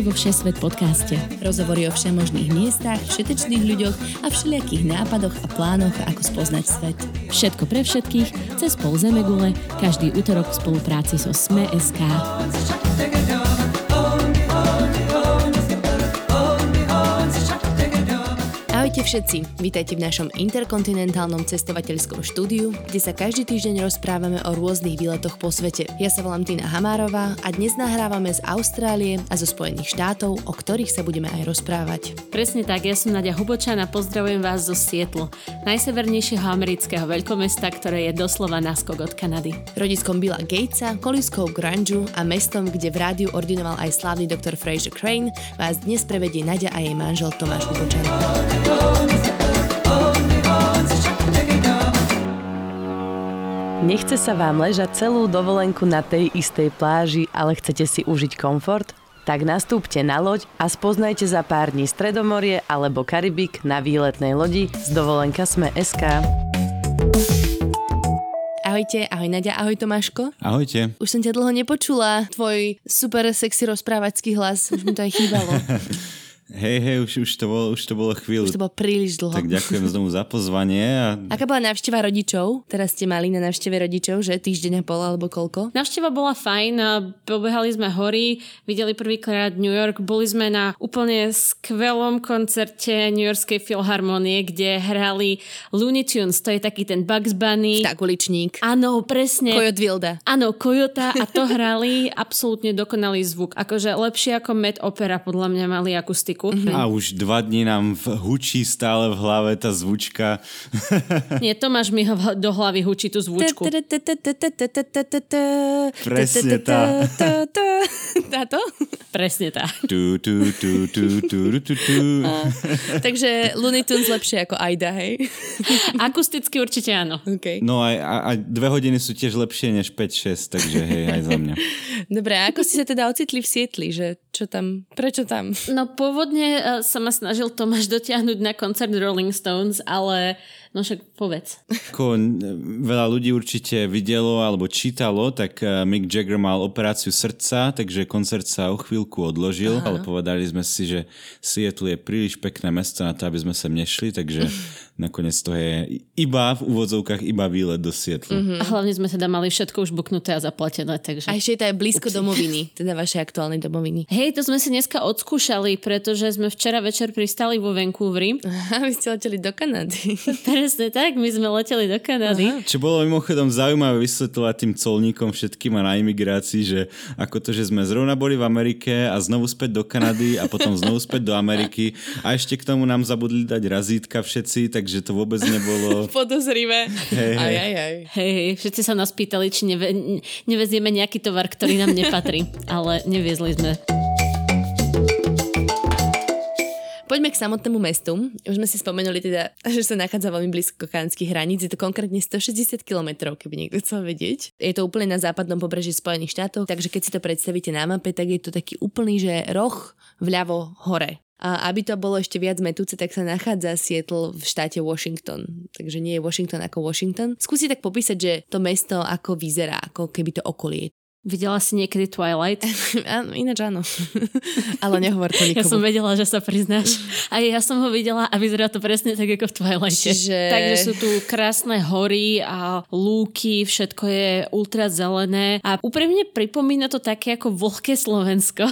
Vítajte vo Všesvet podcaste. Rozhovory o všemožných miestach, všetečných ľuďoch a všelijakých nápadoch a plánoch, ako spoznať svet. Všetko pre všetkých, cez pol Zemegule, každý útorok v spolupráci so Sme.sk. Ahojte všetci, vítajte v našom interkontinentálnom cestovateľskom štúdiu, kde sa každý týždeň rozprávame o rôznych výletoch po svete. Ja sa volám Tina Hamárová a dnes nahrávame z Austrálie a zo Spojených štátov, o ktorých sa budeme aj rozprávať. Presne tak, ja som Nadia Hubočan a pozdravujem vás zo Sietlu, najsevernejšieho amerického veľkomesta, ktoré je doslova náskok od Kanady. Rodiskom Billa Gatesa, koliskou grunge a mestom, kde v rádiu ordinoval aj slávny doktor Fraser Crane, vás dnes prevedie Nadia a jej manžel Tomáš Hubočan. Nechce sa vám ležať celú dovolenku na tej istej pláži, ale chcete si užiť komfort? Tak nastúpte na loď a spoznajte za pár dní Stredomorie alebo Karibik na výletnej lodi z dovolenka Sme SK. Ahojte, ahoj Nadia, ahoj Tomáško. Ahojte. Už som ťa dlho nepočula, tvoj super sexy rozprávacký hlas, už mi to aj chýbalo. Hej, hej, už, už, to bolo, už to bolo chvíľu. Už to bolo príliš dlho. Tak ďakujem znovu za pozvanie. A... Aká bola návšteva rodičov? Teraz ste mali na návšteve rodičov, že týždeň a pol alebo koľko? Návšteva bola fajn, pobehali sme hory, videli prvýkrát New York, boli sme na úplne skvelom koncerte New Yorkskej filharmonie, kde hrali Looney Tunes, to je taký ten Bugs Bunny. uličník. Áno, presne. Kojot Vilda. Áno, Kojota a to hrali absolútne dokonalý zvuk. Akože lepšie ako Met Opera podľa mňa mali akustiku jazyku. Mm-hmm. A už dva dní nám hučí stále v hlave tá zvučka. Nie, Tomáš mi do hlavy hučí tú zvučku. Presne tá. Táto? Presne tá. Takže Looney Tunes lepšie ako Aida, hej? Akusticky určite áno. No aj a, a dve hodiny sú tiež lepšie než 5-6, takže hej, aj za mňa. Dobre, a ako ste sa teda ocitli v Sietli, že čo tam, prečo tam? No pôvodne uh, sa ma snažil Tomáš dotiahnuť na koncert Rolling Stones, ale no však povedz. Ako veľa ľudí určite videlo alebo čítalo, tak uh, Mick Jagger mal operáciu srdca, takže koncert sa o chvíľku odložil, Aha. ale povedali sme si, že Seattle je príliš pekné mesto na to, aby sme sem nešli, takže nakoniec to je iba v úvodzovkách iba výlet do Sietlu. Mm-hmm. A hlavne sme teda mali všetko už buknuté a zaplatené, takže... A ešte je to aj blízko Upsi. domoviny, teda vašej aktuálnej domoviny. Hej, to sme si dneska odskúšali, pretože sme včera večer pristali vo Vancouveri. A vy ste leteli do Kanady. Presne tak, my sme leteli do Kanady. Aha. Čo bolo mimochodom zaujímavé vysvetľovať tým colníkom všetkým a na imigrácii, že ako to, že sme zrovna boli v Amerike a znovu späť do Kanady a potom znovu späť do Ameriky a ešte k tomu nám zabudli dať razítka všetci, tak takže to vôbec nebolo... Podozrivé. Hej, aj, aj, aj. Hej, hej, všetci sa nás pýtali, či neve, nevezieme nejaký tovar, ktorý nám nepatrí, ale neviezli sme. Poďme k samotnému mestu. Už sme si spomenuli teda, že sa nachádza veľmi blízko kanadských hraníc. Je to konkrétne 160 km, keby niekto chcel vedieť. Je to úplne na západnom pobreží Spojených štátov, takže keď si to predstavíte na mape, tak je to taký úplný, že roh vľavo hore. A aby to bolo ešte viac metúce, tak sa nachádza Seattle v štáte Washington. Takže nie je Washington ako Washington. Skúsi tak popísať, že to mesto ako vyzerá, ako keby to okolie. Videla si niekedy Twilight? áno, ináč áno. Ale nehovor to nikomu. Ja som vedela, že sa priznáš. A ja som ho videla a vyzerá to presne tak ako v Twilight. Čiže... Takže sú tu krásne hory a lúky, všetko je ultra zelené a úprimne pripomína to také ako vlhké Slovensko.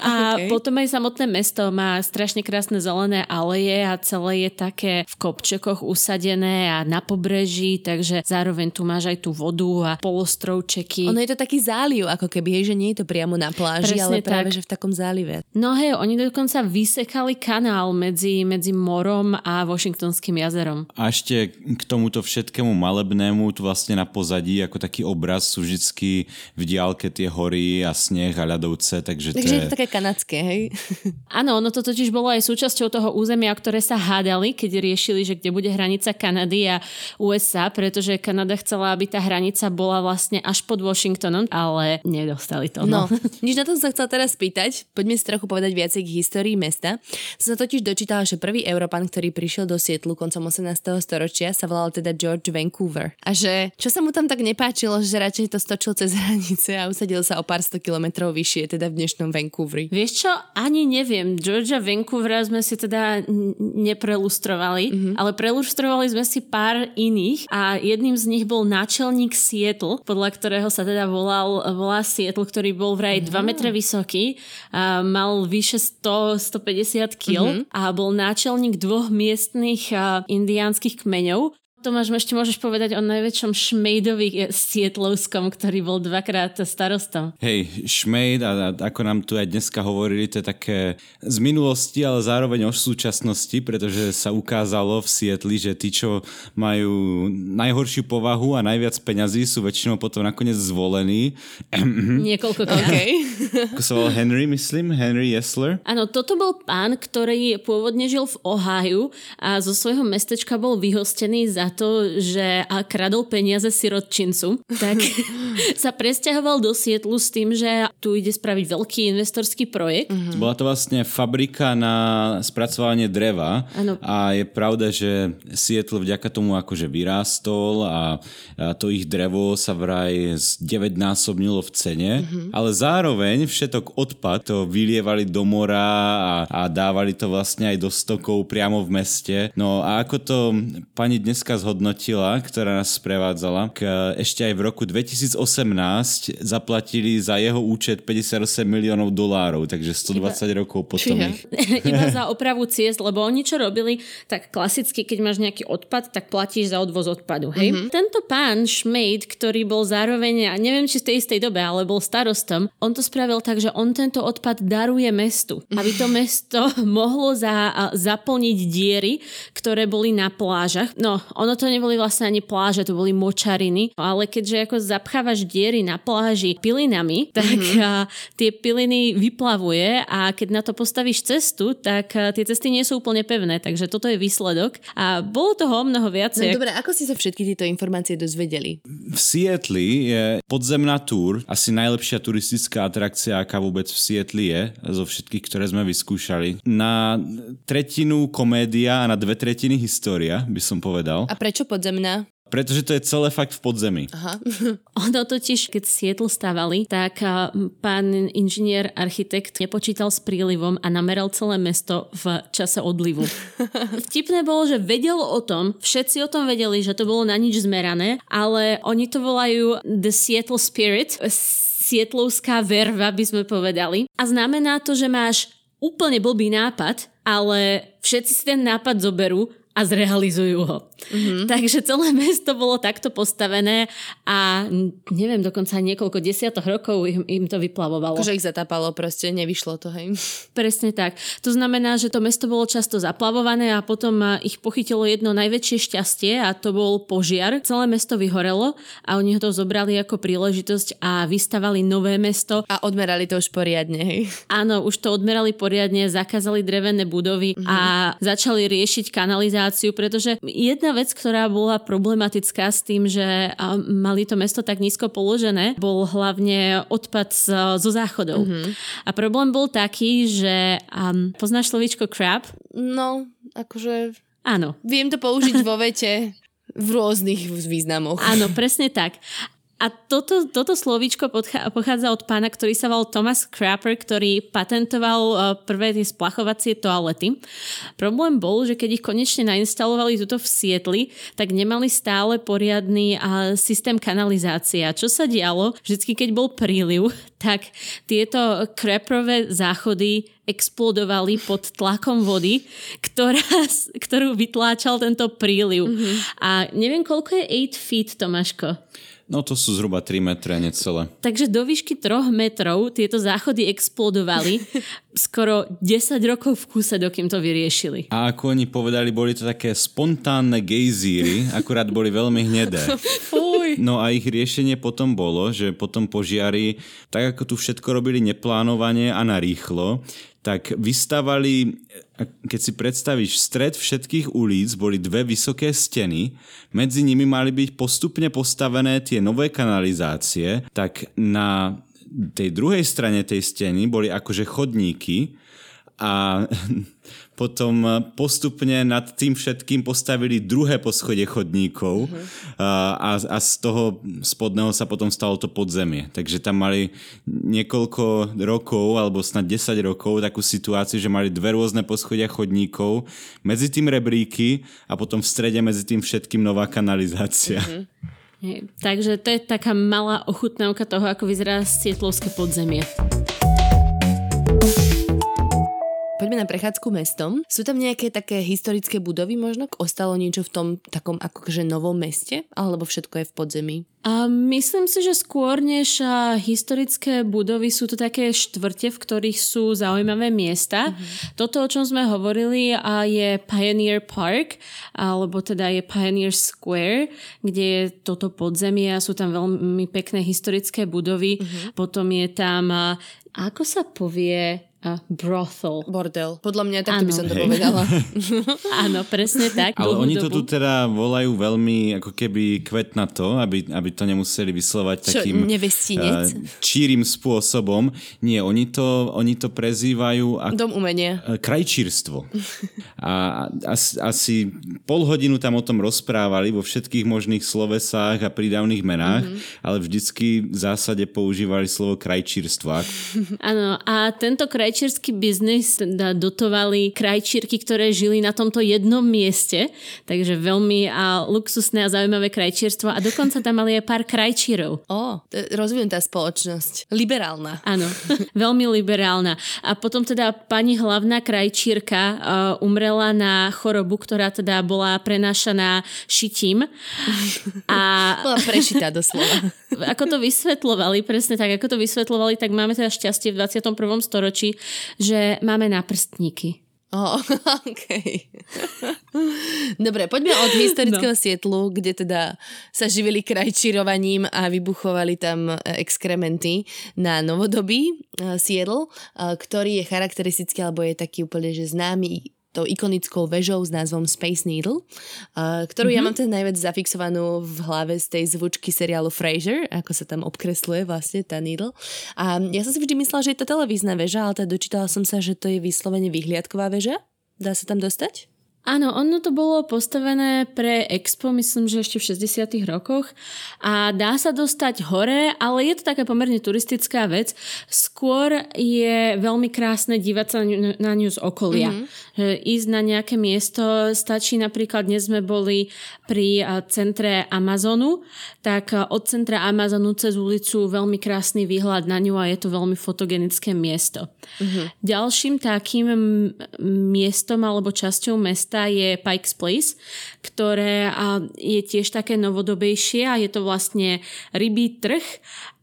A okay. potom aj samotné mesto má strašne krásne zelené aleje a celé je také v kopčekoch usadené a na pobreží, takže zároveň tu máš aj tú vodu a polostrovčeky. Ono je to taký zálež záliv, ako keby, hej, že nie je to priamo na pláži, Presne ale práve, tak. že v takom zálive. No hej, oni dokonca vysekali kanál medzi, medzi morom a Washingtonským jazerom. A ešte k tomuto všetkému malebnému, tu vlastne na pozadí, ako taký obraz sú vždycky v diálke tie hory a sneh a ľadovce, takže, takže to je... to také kanadské, hej? Áno, ono to totiž bolo aj súčasťou toho územia, ktoré sa hádali, keď riešili, že kde bude hranica Kanady a USA, pretože Kanada chcela, aby tá hranica bola vlastne až pod Washingtonom, ale ale nedostali to. No, no nič na to som sa chcela teraz spýtať. Poďme si trochu povedať viacej k histórii mesta. Som sa totiž dočítala, že prvý Európan, ktorý prišiel do Sietlu koncom 18. storočia, sa volal teda George Vancouver. A že čo sa mu tam tak nepáčilo, že radšej to stočil cez hranice a usadil sa o pár sto kilometrov vyššie, teda v dnešnom Vancouveri. Vieš čo, ani neviem. Georgia Vancouvera sme si teda neprelustrovali, mm-hmm. ale prelustrovali sme si pár iných a jedným z nich bol náčelník Seattle, podľa ktorého sa teda volal, volá Seattle, ktorý bol vraj 2 metre vysoký, a mal vyše 100, 150 kg mm-hmm. a bol náčelník dvoch miestnych indiánskych kmeňov Tomáš, ešte môžeš povedať o najväčšom šmejdovi Sietlovskom, ktorý bol dvakrát starostom. Hej, šmejd, a, a ako nám tu aj dneska hovorili, to je také z minulosti, ale zároveň o súčasnosti, pretože sa ukázalo v Sietli, že tí, čo majú najhoršiu povahu a najviac peňazí, sú väčšinou potom nakoniec zvolení. Niekoľko okay. Ako sa volal Henry, myslím? Henry Yesler? Áno, toto bol pán, ktorý pôvodne žil v Ohio a zo svojho mestečka bol vyhostený za to, že a kradol peniaze sirotčincu, tak sa presťahoval do Sietlu s tým, že tu ide spraviť veľký investorský projekt. Mm-hmm. Bola to vlastne fabrika na spracovanie dreva ano. a je pravda, že Sietl vďaka tomu akože vyrástol a, a to ich drevo sa vraj z 9 násobnilo v cene, mm-hmm. ale zároveň všetok odpad to vylievali do mora a, a dávali to vlastne aj do stokov priamo v meste. No a ako to pani dneska zhodnotila, ktorá nás sprevádzala, k, ešte aj v roku 2018 zaplatili za jeho účet 58 miliónov dolárov, takže 120 Iba... rokov potom Čiže? ich. Iba za opravu ciest, lebo oni čo robili, tak klasicky, keď máš nejaký odpad, tak platíš za odvoz odpadu. Hej? Mm-hmm. Tento pán Schmeid, ktorý bol zároveň, a neviem či v tej istej dobe, ale bol starostom, on to spravil tak, že on tento odpad daruje mestu, aby to mesto mohlo za, zaplniť diery, ktoré boli na plážach. No, on ono to neboli vlastne ani pláže, to boli močariny, ale keďže ako zapchávaš diery na pláži pilinami, tak mm-hmm. tie piliny vyplavuje a keď na to postavíš cestu, tak tie cesty nie sú úplne pevné, takže toto je výsledok a bolo toho mnoho viacej. No dobre, ako si sa všetky tieto informácie dozvedeli? V Sietli je podzemná túr, asi najlepšia turistická atrakcia, aká vôbec v Sietli je, zo všetkých, ktoré sme vyskúšali. Na tretinu komédia a na dve tretiny história, by som povedal. A prečo podzemná? Pretože to je celé fakt v podzemí. Aha. ono totiž, keď Sietl stavali, tak pán inžinier, architekt nepočítal s prílivom a nameral celé mesto v čase odlivu. Vtipné bolo, že vedel o tom, všetci o tom vedeli, že to bolo na nič zmerané, ale oni to volajú The Seattle Spirit, Sietlovská verva by sme povedali. A znamená to, že máš úplne blbý nápad, ale všetci si ten nápad zoberú a zrealizujú ho. Mm-hmm. Takže celé mesto bolo takto postavené a neviem, dokonca niekoľko desiatok rokov im, im to vyplavovalo. Že ich zatápalo, proste nevyšlo to, hej. Presne tak. To znamená, že to mesto bolo často zaplavované a potom ich pochytilo jedno najväčšie šťastie a to bol požiar. Celé mesto vyhorelo a oni ho to zobrali ako príležitosť a vystavali nové mesto. A odmerali to už poriadne, hej. Áno, už to odmerali poriadne, zakázali drevené budovy mm-hmm. a začali riešiť kanalizáciu pretože jedna vec, ktorá bola problematická s tým, že mali to mesto tak nízko položené, bol hlavne odpad zo záchodov. Mm-hmm. A problém bol taký, že um, poznáš slovíčko crap? No, akože... Áno. Viem to použiť vo vete v rôznych významoch. Áno, presne tak. A toto, toto slovíčko pochádza od pána, ktorý sa volal Thomas Crapper, ktorý patentoval e, prvé tie splachovacie toalety. Problém bol, že keď ich konečne nainstalovali tuto v Sietli, tak nemali stále poriadny systém kanalizácie. A čo sa dialo? Vždycky, keď bol príliv, tak tieto Crapperové záchody explodovali pod tlakom vody, ktorá, ktorú vytláčal tento príliv. Mm-hmm. A neviem, koľko je 8 feet, Tomáško? No to sú zhruba 3 metre, necelé. Takže do výšky 3 metrov tieto záchody explodovali skoro 10 rokov v kúse, dokým to vyriešili. A ako oni povedali, boli to také spontánne gejzíry, akurát boli veľmi hnedé. No a ich riešenie potom bolo, že potom požiari, tak ako tu všetko robili neplánovane a narýchlo, tak vystavali, keď si predstavíš, stred všetkých ulic boli dve vysoké steny, medzi nimi mali byť postupne postavené tie nové kanalizácie, tak na tej druhej strane tej steny boli akože chodníky a potom postupne nad tým všetkým postavili druhé poschodie chodníkov uh-huh. a, a z toho spodného sa potom stalo to podzemie. Takže tam mali niekoľko rokov, alebo snad 10 rokov takú situáciu, že mali dve rôzne poschodia chodníkov, medzi tým rebríky a potom v strede medzi tým všetkým nová kanalizácia. Uh-huh. takže to je taká malá ochutnávka toho, ako vyzerá Sietlovské podzemie. Na prechádzku mestom. Sú tam nejaké také historické budovy možno? Ostalo niečo v tom takom akože novom meste? Alebo všetko je v podzemí? A myslím si, že skôr než historické budovy sú to také štvrte, v ktorých sú zaujímavé miesta. Mm-hmm. Toto, o čom sme hovorili, a je Pioneer Park, alebo teda je Pioneer Square, kde je toto podzemie a sú tam veľmi pekné historické budovy. Mm-hmm. Potom je tam, ako sa povie, a brothel. Bordel. Podľa mňa takto by som to Hej. povedala. Áno, presne tak. Ale oni to tu teda volajú veľmi ako keby kvet na to, aby, aby to nemuseli vyslovať Čo, takým uh, čírim spôsobom. Nie, oni to, oni to prezývajú ako, Dom umenia. Uh, krajčírstvo. A asi, asi pol hodinu tam o tom rozprávali vo všetkých možných slovesách a prídavných menách, mm-hmm. ale vždycky v zásade používali slovo krajčírstvo. Áno, a tento kraj krajčírsky biznis dotovali krajčírky, ktoré žili na tomto jednom mieste, takže veľmi a luxusné a zaujímavé krajčírstvo a dokonca tam mali aj pár krajčírov. Ó, rozvinutá spoločnosť. Liberálna. Áno, veľmi liberálna. A potom teda pani hlavná krajčírka uh, umrela na chorobu, ktorá teda bola prenášaná šitím. A... Bola prešitá doslova. Ako to vysvetlovali, presne tak, ako to vysvetlovali, tak máme teda šťastie v 21. storočí, že máme náprstníky. Oh, okay. Dobre, poďme od historického no. Sietlu, kde teda sa živili krajčírovaním a vybuchovali tam exkrementy na novodobý uh, Sietl, uh, ktorý je charakteristický, alebo je taký úplne že známy tou ikonickou vežou s názvom Space Needle, uh, ktorú mm-hmm. ja mhm. mám teda najviac zafixovanú v hlave z tej zvučky seriálu Frasier, ako sa tam obkresluje vlastne tá Needle. A ja som si vždy myslela, že je to televízna väža, ale teda dočítala som sa, že to je vyslovene vyhliadková väža. Dá sa tam dostať? Áno, ono to bolo postavené pre Expo, myslím, že ešte v 60 rokoch a dá sa dostať hore, ale je to taká pomerne turistická vec. Skôr je veľmi krásne dívať sa na ňu z okolia. Mm-hmm. Ísť na nejaké miesto, stačí napríklad, dnes sme boli pri centre Amazonu, tak od centra Amazonu cez ulicu veľmi krásny výhľad na ňu a je to veľmi fotogenické miesto. Mm-hmm. Ďalším takým miestom alebo časťou mesta mesta je Pikes Place, ktoré je tiež také novodobejšie a je to vlastne rybý trh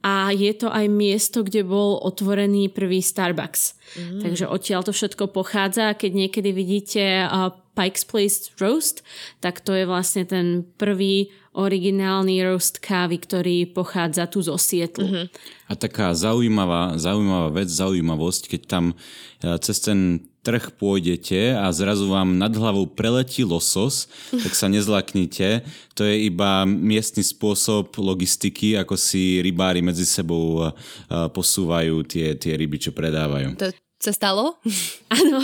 a je to aj miesto, kde bol otvorený prvý Starbucks. Mm. Takže odtiaľ to všetko pochádza. Keď niekedy vidíte Pikes Place Roast, tak to je vlastne ten prvý originálny roast kávy, ktorý pochádza tu zo Sietlu. Mm-hmm. A taká zaujímavá, zaujímavá vec, zaujímavosť, keď tam uh, cez ten trh pôjdete a zrazu vám nad hlavou preletí losos, tak sa nezlaknite. To je iba miestny spôsob logistiky, ako si rybári medzi sebou posúvajú tie, tie ryby, čo predávajú. To, sa stalo? Áno,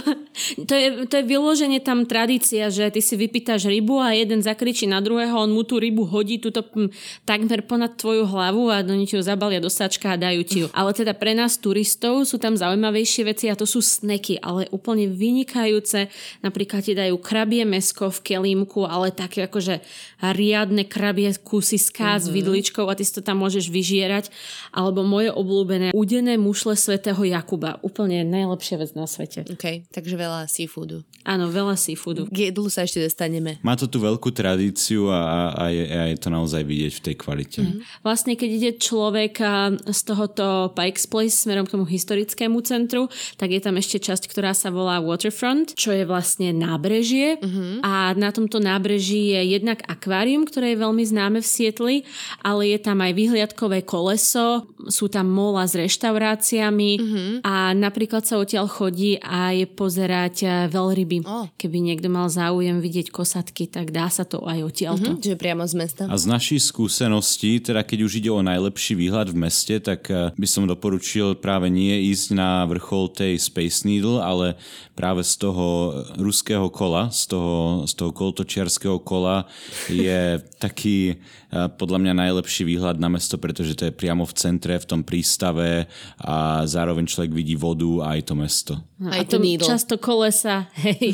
to je, to je vyloženie tam tradícia, že ty si vypýtaš rybu a jeden zakričí na druhého, on mu tú rybu hodí túto hm, takmer ponad tvoju hlavu a do ti ju zabalia do sačka a dajú ti ju. Ale teda pre nás turistov sú tam zaujímavejšie veci a to sú sneky, ale úplne vynikajúce. Napríklad ti dajú krabie mesko v kelímku, ale také akože riadne krabie kusy mm-hmm. s mhm. vidličkou a ty si to tam môžeš vyžierať. Alebo moje obľúbené udené mušle svätého Jakuba. Úplne ne najlepšia vec na svete. OK, takže veľa seafoodu. Áno, veľa seafoodu. K jedlu sa ešte dostaneme. Má to tu veľkú tradíciu a, a, je, a je to naozaj vidieť v tej kvalite. Mm-hmm. Vlastne, keď ide človek z tohoto Pikes Place smerom k tomu historickému centru, tak je tam ešte časť, ktorá sa volá Waterfront, čo je vlastne nábrežie. Mm-hmm. A na tomto nábreží je jednak akvárium, ktoré je veľmi známe v Sietli, ale je tam aj vyhliadkové koleso, sú tam mola s reštauráciami mm-hmm. a napríklad sa odtiaľ chodí aj pozerať eh, veľryby. Oh. Keby niekto mal záujem vidieť kosatky, tak dá sa to aj odtiaľto. Mm-hmm. Čiže priamo z mesta. A z našich skúseností, teda keď už ide o najlepší výhľad v meste, tak eh, by som doporučil práve nie ísť na vrchol tej Space Needle, ale práve z toho ruského kola, z toho, z toho koltočiarského kola je taký eh, podľa mňa najlepší výhľad na mesto, pretože to je priamo v centre, v tom prístave a zároveň človek vidí vodu a aj to mesto. Aj a to mi často kolesa, hej,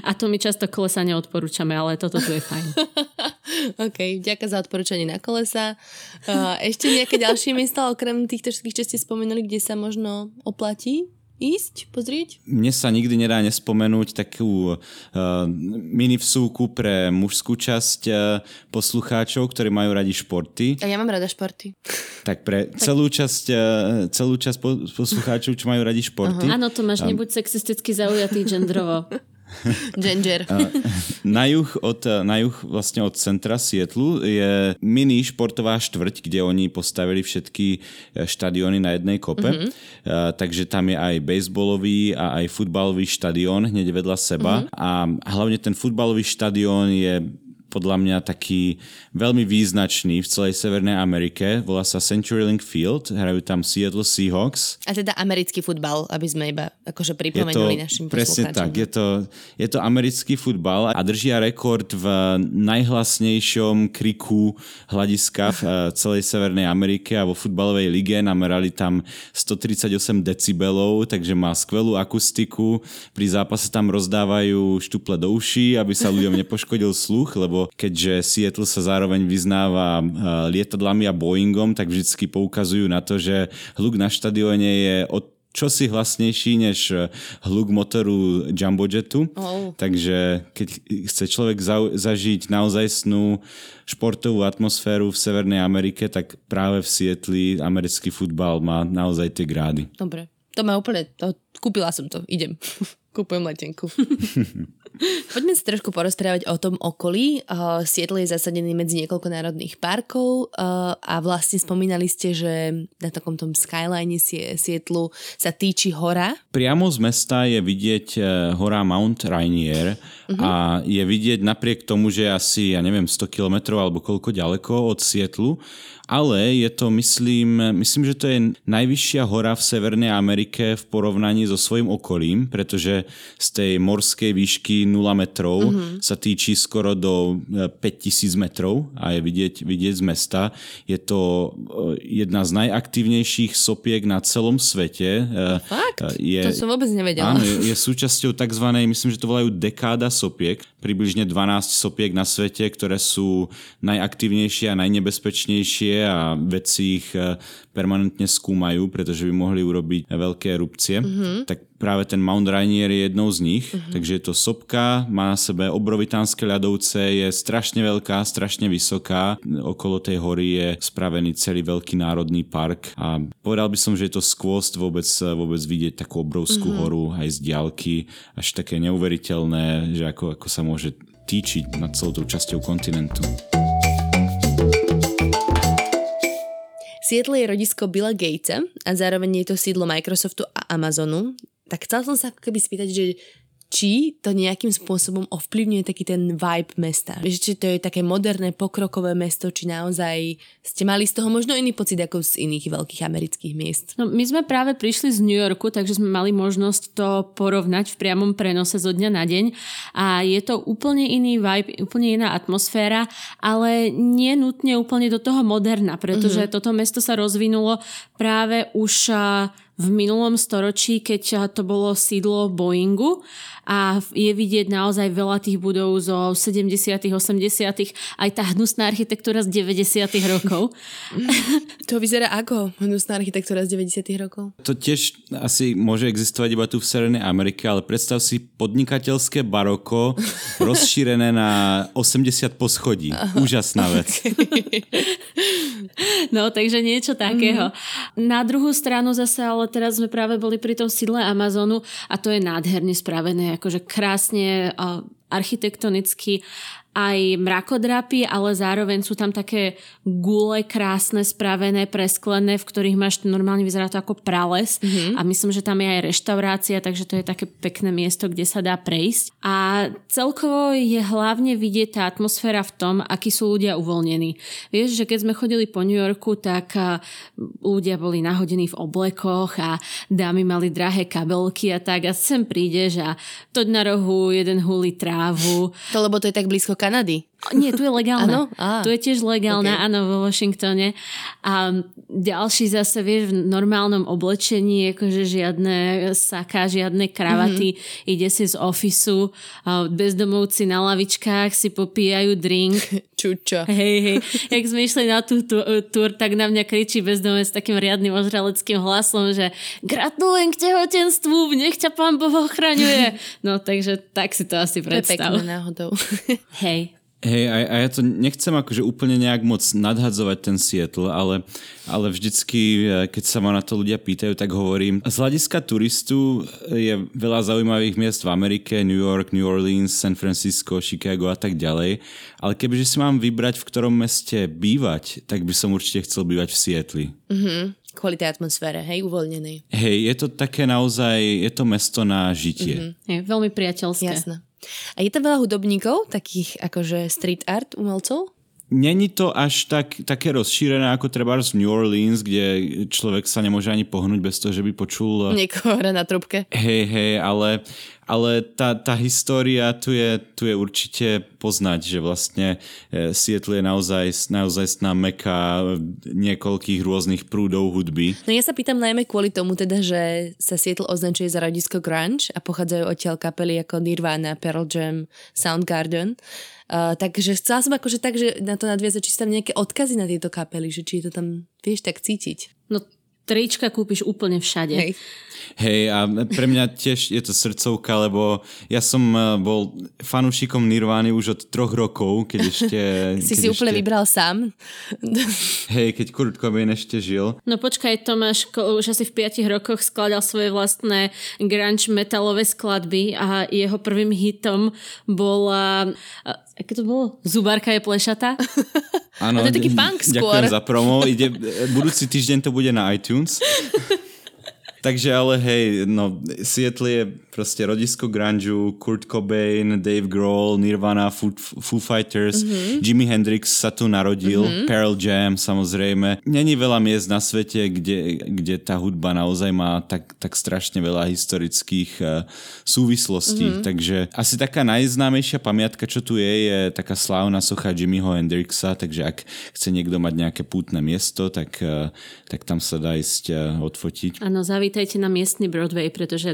a to my často kolesa neodporúčame, ale toto tu je fajn. OK, ďakujem za odporúčanie na kolesa. Ešte nejaké ďalšie miesta, okrem týchto všetkých, čo ste spomenuli, kde sa možno oplatí ísť, pozrieť? Mne sa nikdy nedá nespomenúť takú uh, mini vsúku pre mužskú časť uh, poslucháčov, ktorí majú radi športy. A ja mám rada športy. Tak pre celú časť, uh, celú časť poslucháčov, čo majú radi športy. Áno, Tomáš, um, nebuď sexisticky zaujatý gendrovo. Ginger. Na juh, od, na juh vlastne od centra Sietlu je mini športová štvrť, kde oni postavili všetky e, štadióny na jednej kope. Mm-hmm. Takže tam je aj baseballový a aj futbalový štadión hneď vedľa seba. Mm-hmm. A hlavne ten futbalový štadión je podľa mňa taký veľmi význačný v celej Severnej Amerike. Volá sa CenturyLink Field, hrajú tam Seattle Seahawks. A teda americký futbal, aby sme iba akože pripomenuli je to, našim Presne tak, je to, je to americký futbal a držia rekord v najhlasnejšom kriku hľadiska v eh, celej Severnej Amerike a vo futbalovej lige namerali tam 138 decibelov, takže má skvelú akustiku. Pri zápase tam rozdávajú štuple do uší, aby sa ľuďom nepoškodil sluch, lebo keďže Seattle sa zároveň vyznáva eh, lietadlami a Boeingom, tak vždycky poukazujú na to, že hluk na štadióne je od čosi hlasnejší než eh, hluk motoru Jumbojetu. Oh. Takže keď chce človek za- zažiť naozaj snú športovú atmosféru v Severnej Amerike, tak práve v Sietli americký futbal má naozaj tie grády. Dobre. To ma úplne, to, kúpila som to, idem. Kúpujem letenku. Poďme sa trošku porozprávať o tom okolí. Uh, Sietl je zasadený medzi niekoľko národných parkov uh, a vlastne spomínali ste, že na takom tom skyline Sietlu sa týči hora. Priamo z mesta je vidieť uh, hora Mount Rainier uh-huh. a je vidieť napriek tomu, že asi, ja neviem, 100 km alebo koľko ďaleko od Sietlu, ale je to, myslím, myslím, že to je najvyššia hora v Severnej Amerike v porovnaní so svojím okolím, pretože z tej morskej výšky 0 metrov mm-hmm. sa týči skoro do 5000 e, metrov a je vidieť, vidieť z mesta. Je to e, jedna z najaktívnejších sopiek na celom svete. E, Fakt? Je, to som vôbec nevedela. Áno, je, je súčasťou tzv. myslím, že to volajú dekáda sopiek. Približne 12 sopiek na svete, ktoré sú najaktívnejšie a najnebezpečnejšie a vedci ich e, permanentne skúmajú, pretože by mohli urobiť veľké erupcie. Mm-hmm. Tak práve ten Mount Rainier je jednou z nich. Mm-hmm. Takže je to sopka, má na sebe obrovitánske ľadovce, je strašne veľká, strašne vysoká. Okolo tej hory je spravený celý veľký národný park a povedal by som, že je to skôst vôbec, vôbec vidieť takú obrovskú mm-hmm. horu aj z diálky, až také neuveriteľné, že ako, ako sa môže týčiť nad celou tou časťou kontinentu. Seattle je rodisko Billa Gatesa a zároveň je to sídlo Microsoftu a Amazonu. Tak chcel som sa keby spýtať, že či to nejakým spôsobom ovplyvňuje taký ten vibe mesta. Vieš, či to je také moderné, pokrokové mesto, či naozaj ste mali z toho možno iný pocit ako z iných veľkých amerických miest. No, my sme práve prišli z New Yorku, takže sme mali možnosť to porovnať v priamom prenose zo dňa na deň a je to úplne iný vibe, úplne iná atmosféra, ale nie nutne úplne do toho moderna, pretože mm-hmm. toto mesto sa rozvinulo práve už v minulom storočí, keď to bolo sídlo Boeingu a je vidieť naozaj veľa tých budov zo 70 80 aj tá hnusná architektúra z 90 rokov. to vyzerá ako hnusná architektúra z 90 rokov? To tiež asi môže existovať iba tu v Severnej Amerike, ale predstav si podnikateľské baroko rozšírené na 80 poschodí. Úžasná vec. no, takže niečo takého. Mm. Na druhú stranu zase, ale teraz sme práve boli pri tom sídle Amazonu a to je nádherne spravené akože krásne architektonicky aj mrakodrapy, ale zároveň sú tam také gule krásne, spravené, presklené, v ktorých máš normálne vyzerá to ako prales mm-hmm. a myslím, že tam je aj reštaurácia, takže to je také pekné miesto, kde sa dá prejsť. A celkovo je hlavne vidieť tá atmosféra v tom, akí sú ľudia uvoľnení. Vieš, že keď sme chodili po New Yorku, tak ľudia boli nahodení v oblekoch a dámy mali drahé kabelky a tak a sem prídeš a toď na rohu jeden hulí trávu. To lebo to je tak blízko Kanady. Nie, tu je legálne. Ano? Tu je tiež legálne, okay. áno, vo Washingtone. A ďalší zase, vieš, v normálnom oblečení, akože žiadne saka, žiadne kravaty, mm-hmm. ide si z ofisu, bezdomovci na lavičkách si popíjajú drink. Čučo. Hej, hej. Jak sme išli na tú túr, tak na mňa kričí bezdomovec s takým riadnym ozreleckým hlasom, že gratulujem k tehotenstvu, nech ťa pán Boh ochraňuje. No, takže tak si to asi predstav. To je pekné náhodou. Hej. Hej, a, a ja to nechcem akože úplne nejak moc nadhadzovať ten Seattle, ale, ale vždycky, e, keď sa ma na to ľudia pýtajú, tak hovorím, z hľadiska turistu je veľa zaujímavých miest v Amerike, New York, New Orleans, San Francisco, Chicago a tak ďalej, ale kebyže si mám vybrať, v ktorom meste bývať, tak by som určite chcel bývať v Seattle. Mm-hmm. Kvôli tej atmosfére, hej, uvoľnenej. Hej, je to také naozaj, je to mesto na žitie. Mm-hmm. Je, veľmi priateľské. Jasné. A je tam veľa hudobníkov, takých akože street art umelcov? Není to až tak, také rozšírené ako treba v New Orleans, kde človek sa nemôže ani pohnúť bez toho, že by počul... Niekoho hra na trubke. Hej, hej, ale, ale tá, tá história tu je, tu je určite poznať, že vlastne e, Seattle je naozaj, naozaj sná meka niekoľkých rôznych prúdov hudby. No ja sa pýtam najmä kvôli tomu teda, že sa Seattle označuje za rodisko grunge a pochádzajú odtiaľ kapely ako Nirvana, Pearl Jam, Soundgarden. Uh, takže chcela som akože tak, že na to nadviazať, či sú tam nejaké odkazy na tieto kapely, že či je to tam, vieš, tak cítiť. No trička kúpiš úplne všade. Hej. Hej, a pre mňa tiež je to srdcovka, lebo ja som e, bol fanúšikom Nirvány už od troch rokov, keď ešte... si keď si úplne ešte... vybral sám. Hej, keď Kurt Cobain ešte žil. No počkaj, Tomáš už asi v 5 rokoch skladal svoje vlastné grunge metalové skladby a jeho prvým hitom bola... Aké to bolo? Zubárka je plešata? Áno, to je taký punk skôr. Ďakujem za promo. Ide, budúci týždeň to bude na iTunes. Takže ale hej, no Seattle je proste rodisko grunge, Kurt Cobain, Dave Grohl, Nirvana, Foo, Foo Fighters, mm-hmm. Jimi Hendrix sa tu narodil, mm-hmm. Pearl Jam samozrejme. Není veľa miest na svete, kde, kde tá hudba naozaj má tak, tak strašne veľa historických uh, súvislostí. Mm-hmm. Takže asi taká najznámejšia pamiatka, čo tu je, je taká slávna socha Jimmyho Hendrixa, takže ak chce niekto mať nejaké pútne miesto, tak, uh, tak tam sa dá ísť uh, odfotiť. Áno, zavítajte na miestny Broadway, pretože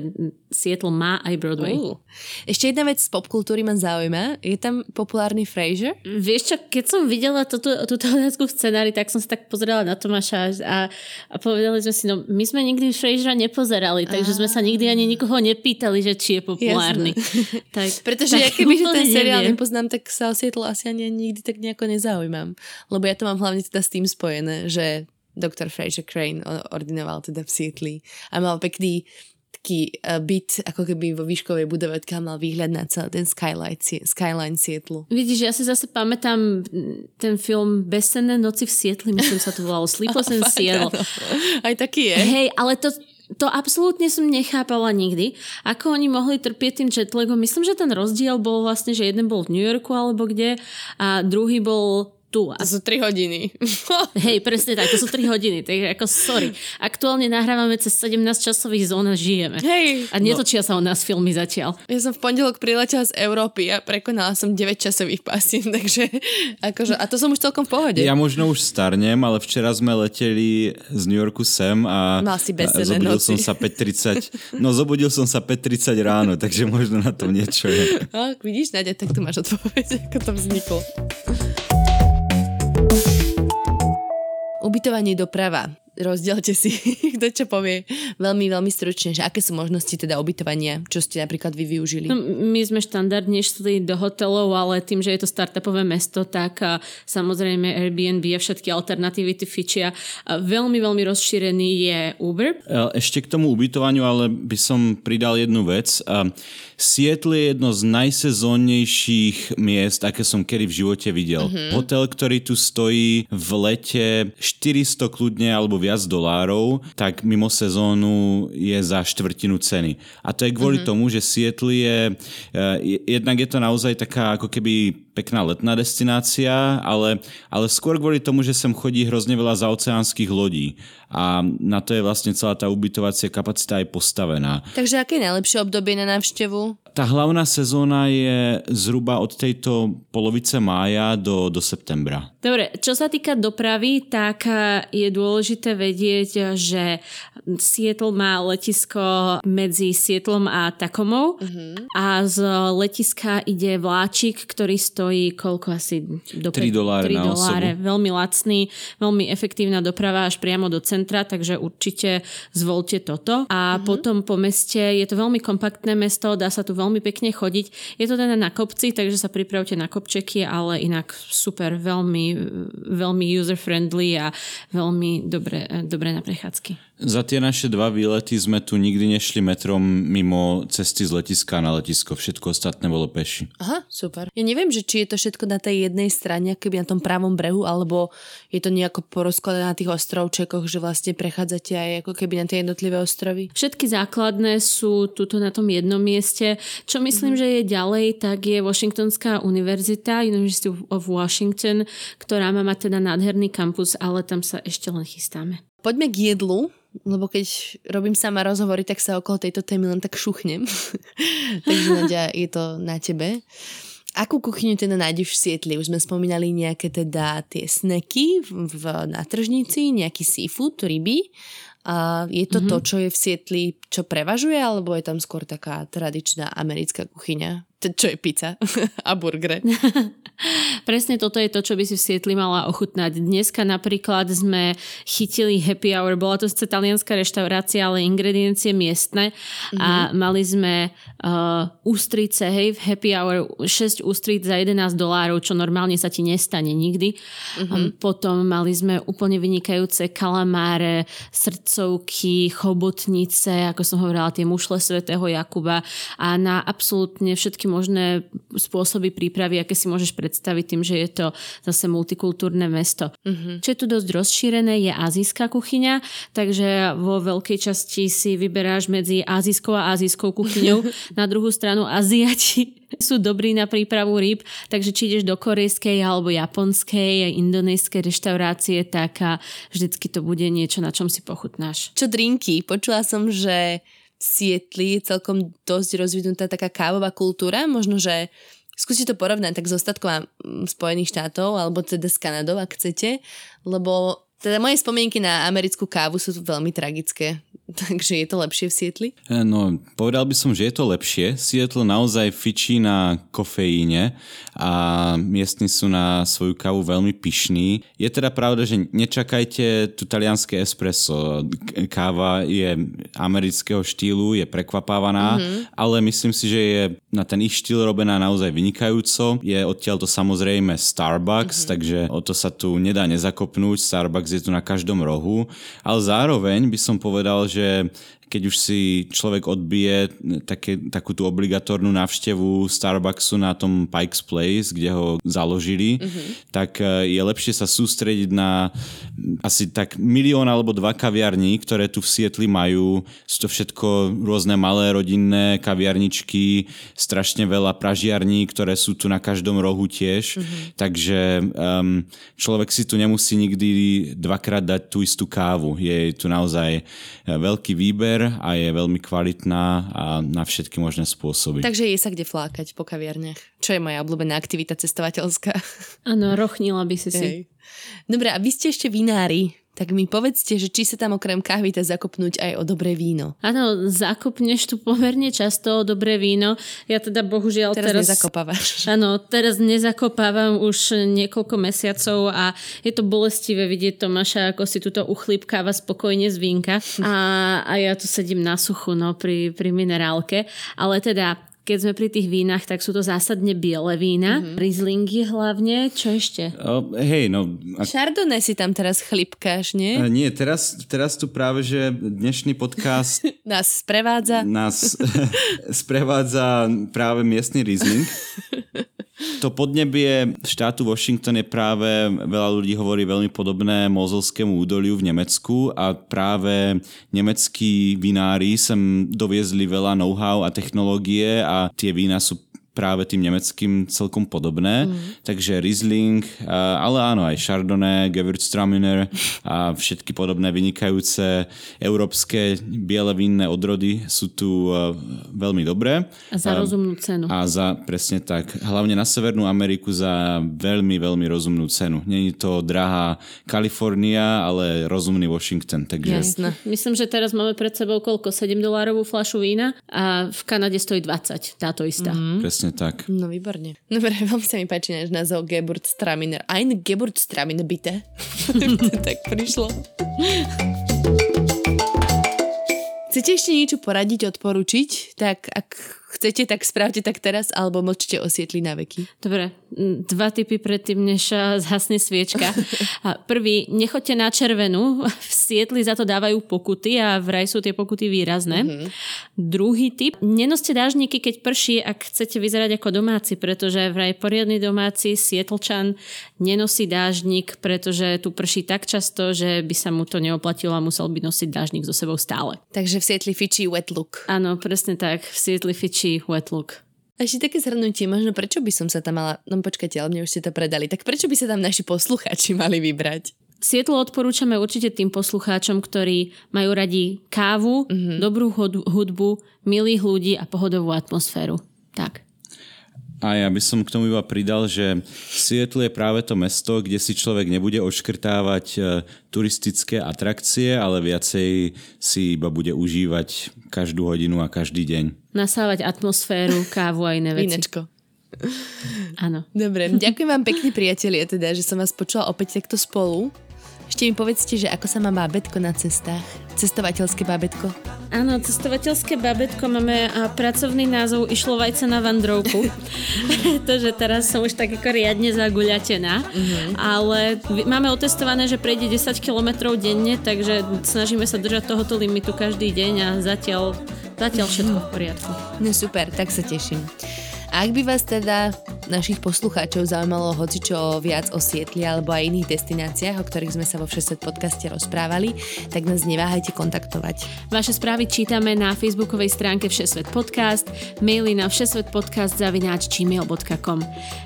Seattle má aj Broadway. Uh. Ešte jedna vec z popkultúry ma zaujíma. Je tam populárny Fraser? Vieš čo, keď som videla toto, túto otázku v scenári, tak som sa tak pozerala na Tomáša a, a povedali sme si, no my sme nikdy Frasera nepozerali, takže sme sa nikdy ani nikoho nepýtali, že či je populárny. tak, Pretože tak ja keby ten seriál neviem. nepoznám, tak sa o Seattle asi ani nikdy tak nejako nezaujímam. Lebo ja to mám hlavne teda s tým spojené, že doktor Fraser Crane ordinoval teda v Seattle a mal pekný taký uh, byt ako keby vo výškovej budove, odkiaľ mal výhľad na celý ten skyline, skyline Seattle. Vidíš, ja si zase pamätám ten film Besenné noci v Seattle, myslím sa to volalo Sleepless in Seattle. Aj taký je. Hej, ale to, to absolútne som nechápala nikdy, ako oni mohli trpieť tým jetlagom. Myslím, že ten rozdiel bol vlastne, že jeden bol v New Yorku alebo kde a druhý bol tu. To sú 3 hodiny. Hej, presne tak, to sú 3 hodiny. Tak ako sorry. Aktuálne nahrávame cez 17 časových zón a žijeme. Hej. A netočia no. sa o nás filmy zatiaľ. Ja som v pondelok priletela z Európy a prekonala som 9 časových pasín, takže akože, a to som už celkom v pohode. Ja možno už starnem, ale včera sme leteli z New Yorku sem a, Mal si a zobudil noci. som sa 5.30, no zobudil som sa 5.30 ráno, takže možno na tom niečo je. No, vidíš, Nadia, tak tu máš odpoveď, ako to vzniklo. Ubytovanie doprava rozdielte si, kto čo povie veľmi, veľmi stručne, že aké sú možnosti teda ubytovania, čo ste napríklad vy využili. No, my sme štandardne šli do hotelov, ale tým, že je to startupové mesto, tak a, samozrejme Airbnb a všetky alternatívy ty fičia. A veľmi, veľmi rozšírený je Uber. Ešte k tomu ubytovaniu, ale by som pridal jednu vec. Seattle je jedno z najsezónnejších miest, aké som kedy v živote videl. Mm-hmm. Hotel, ktorý tu stojí v lete 400 kľudne alebo viac dolárov, tak mimo sezónu je za štvrtinu ceny. A to je kvôli mm-hmm. tomu, že Seattle je, je, jednak je to naozaj taká ako keby pekná letná destinácia, ale, ale skôr kvôli tomu, že sem chodí hrozne veľa zaoceánskych lodí a na to je vlastne celá tá ubytovacia kapacita aj postavená. Takže aké je najlepšie obdobie na návštevu? Tá hlavná sezóna je zhruba od tejto polovice mája do, do septembra. Dobre, čo sa týka dopravy, tak eh, je dôležité vedieť, že Seattle má letisko medzi Seattlom a Takomou uh-huh. a z letiska ide vláčik, ktorý stojí koľko asi? Do 3 doláre 3 doláre. Veľmi lacný, veľmi efektívna doprava až priamo do centra, takže určite zvolte toto. A uh-huh. potom po meste je to veľmi kompaktné mesto, dá sa tu veľmi pekne chodiť. Je to teda na kopci, takže sa pripravte na kopčeky, ale inak super, veľmi, veľmi user-friendly a veľmi dobre, dobre na prechádzky. Za tie naše dva výlety sme tu nikdy nešli metrom mimo cesty z letiska na letisko. Všetko ostatné bolo peši. Aha, super. Ja neviem, že či je to všetko na tej jednej strane, keby na tom pravom brehu, alebo je to nejako porozkladané na tých ostrovčekoch, že vlastne prechádzate aj ako keby na tie jednotlivé ostrovy. Všetky základné sú tuto na tom jednom mieste. Čo myslím, mm-hmm. že je ďalej, tak je Washingtonská univerzita, University of Washington, ktorá má mať teda nádherný kampus, ale tam sa ešte len chystáme. Poďme k jedlu lebo keď robím sama rozhovory, tak sa okolo tejto témy len tak šuchnem. Takže Nadia, je to na tebe. Akú kuchyňu teda nájdeš v Sietli? Už sme spomínali nejaké teda tie sneky v, na tržnici, nejaký seafood, ryby. A je to mm-hmm. to, čo je v Sietli, čo prevažuje, alebo je tam skôr taká tradičná americká kuchyňa? Čo je pizza a burgere. Presne toto je to, čo by si v Sietli mala ochutnať. Dneska napríklad sme chytili happy hour, bola to sice talianská reštaurácia, ale ingrediencie miestne mm-hmm. a mhm. mali sme uh, ústrice, hej, v happy hour 6 ústric za 11 dolárov, čo normálne sa ti nestane nikdy. Mm-hmm. Um, potom mali sme úplne vynikajúce kalamáre, srdcovky, chobotnice, ako som hovorila, tie mušle svätého Jakuba a na absolútne všetky možné spôsoby prípravy, aké si môžeš predstaviť tým, že je to zase multikultúrne mesto. Mm-hmm. Čo je tu dosť rozšírené, je azijská kuchyňa, takže vo veľkej časti si vyberáš medzi azijskou a azijskou kuchyňou. Na druhú stranu Aziati sú dobrí na prípravu rýb, takže či ideš do korejskej alebo japonskej, indonéskej reštaurácie, tak vždycky to bude niečo, na čom si pochutnáš. Čo drinky? Počula som, že Sietli je celkom dosť rozvinutá taká kávová kultúra, možno, že skúste to porovnať tak s ostatkom Spojených štátov alebo teda s Kanadou, ak chcete, lebo teda moje spomienky na americkú kávu sú veľmi tragické. Takže je to lepšie v Sietli? E, no, povedal by som, že je to lepšie. Sietl naozaj fičí na kofeíne a miestni sú na svoju kávu veľmi pyšní. Je teda pravda, že nečakajte tu talianské espresso. Káva je amerického štýlu, je prekvapávaná, mm-hmm. ale myslím si, že je na ten ich štýl robená naozaj vynikajúco. Je odtiaľ to samozrejme Starbucks, mm-hmm. takže o to sa tu nedá nezakopnúť. Starbucks je tu na každom rohu, ale zároveň by som povedal, že že keď už si človek odbije také, takú tú obligatórnu návštevu Starbucksu na tom Pikes Place, kde ho založili, mm-hmm. tak e, je lepšie sa sústrediť na asi tak milión alebo dva kaviarní, ktoré tu v Sietli majú. Sú to všetko rôzne malé rodinné kaviarničky, strašne veľa pražiarní, ktoré sú tu na každom rohu tiež. Mm-hmm. Takže um, človek si tu nemusí nikdy dvakrát dať tú istú kávu. Je tu naozaj e, veľký výber a je veľmi kvalitná a na všetky možné spôsoby. Takže je sa kde flákať po kaviarniach, čo je moja obľúbená aktivita cestovateľská. Áno, rochnila by si si. Dobre, a vy ste ešte vinári. Tak mi povedzte, že či sa tam okrem kávy dá zakopnúť aj o dobré víno. Áno, zakopneš tu pomerne často o dobré víno. Ja teda bohužiaľ teraz... Teraz nezakopávaš. Áno, teraz nezakopávam už niekoľko mesiacov a je to bolestivé vidieť Tomáša, ako si túto uchlípkáva spokojne z vínka. A, a ja tu sedím na suchu, no, pri, pri minerálke. Ale teda keď sme pri tých vínach, tak sú to zásadne biele vína, mm-hmm. Rieslingy hlavne. Čo ešte? O, hej, no... Ak... Chardonnay si tam teraz chlipkáš, nie? A nie, teraz, teraz tu práve, že dnešný podcast... nás sprevádza. Nás sprevádza práve miestny Riesling. To podnebie štátu Washington je práve, veľa ľudí hovorí veľmi podobné mozelskému údoliu v Nemecku a práve nemeckí vinári sem doviezli veľa know-how a technológie a tie vína sú práve tým nemeckým celkom podobné. Mm. Takže Riesling, ale áno, aj Chardonnay, Gewürztraminer a všetky podobné vynikajúce európske biele vinné odrody sú tu veľmi dobré. A za rozumnú cenu. A za, presne tak, hlavne na Severnú Ameriku za veľmi, veľmi rozumnú cenu. Není to drahá Kalifornia, ale rozumný Washington. Takže... Jasné. Myslím, že teraz máme pred sebou koľko? 7 dolárovú flašu vína a v Kanade stojí 20, táto istá. Mm. Presne presne tak. No výborne. Dobre, veľmi sa mi páči náš názov Geburtstraminer. Ein Geburtstraminer bitte. tak prišlo. Chcete ešte niečo poradiť, odporučiť? Tak ak chcete, tak správte tak teraz, alebo mlčte osvietli na veky. Dobre, dva typy predtým, než zhasne sviečka. Prvý, nechoďte na červenú, v sietli za to dávajú pokuty a vraj sú tie pokuty výrazné. Mm-hmm. Druhý typ, nenoste dážniky, keď prší, ak chcete vyzerať ako domáci, pretože vraj poriadny domáci sietlčan nenosí dážnik, pretože tu prší tak často, že by sa mu to neoplatilo a musel by nosiť dážnik so sebou stále. Takže v sietli fičí wet look. Áno, presne tak. V sietli fičí či wet look. A ešte také zhrnutie, možno prečo by som sa tam mala, no počkajte, ale mne už ste to predali, tak prečo by sa tam naši poslucháči mali vybrať? Sietlo odporúčame určite tým poslucháčom, ktorí majú radi kávu, mm-hmm. dobrú hudbu, milých ľudí a pohodovú atmosféru. Tak. A ja by som k tomu iba pridal, že Seattle je práve to mesto, kde si človek nebude oškrtávať e, turistické atrakcie, ale viacej si iba bude užívať každú hodinu a každý deň. Nasávať atmosféru, kávu a iné veci. Vínečko. Áno. Dobre, ďakujem vám pekne priatelia, teda, že som vás počula opäť takto spolu. Ešte mi povedzte, že ako sa má bábetko na cestách? Cestovateľské bábetko? Áno, cestovateľské bábetko máme a pracovný názov Išlo vajce na vandrovku. že teraz som už tak ako riadne zaguľatená. Uh-huh. Ale máme otestované, že prejde 10 km denne, takže snažíme sa držať tohoto limitu každý deň a zatiaľ, zatiaľ všetko v poriadku. No super, tak sa teším. A ak by vás teda našich poslucháčov zaujímalo hocičo viac o Sietli alebo aj iných destináciách, o ktorých sme sa vo Všesvet podcaste rozprávali, tak nás neváhajte kontaktovať. Vaše správy čítame na facebookovej stránke Všesvet podcast, maily na všesvetpodcast.gmail.com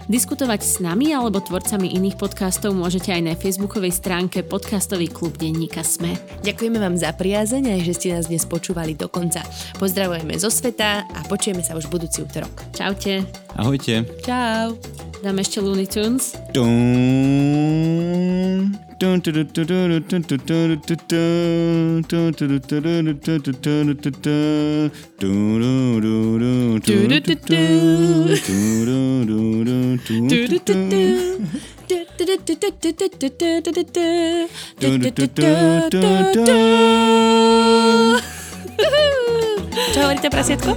Diskutovať s nami alebo tvorcami iných podcastov môžete aj na facebookovej stránke podcastový klub denníka Sme. Ďakujeme vám za priazeň a že ste nás dnes počúvali do konca. Pozdravujeme zo sveta a počujeme sa už budúci útorok. Čaute. Ahojte. Čau. Dáme ešte Looney Tunes. Čo hovoríte, prasietko?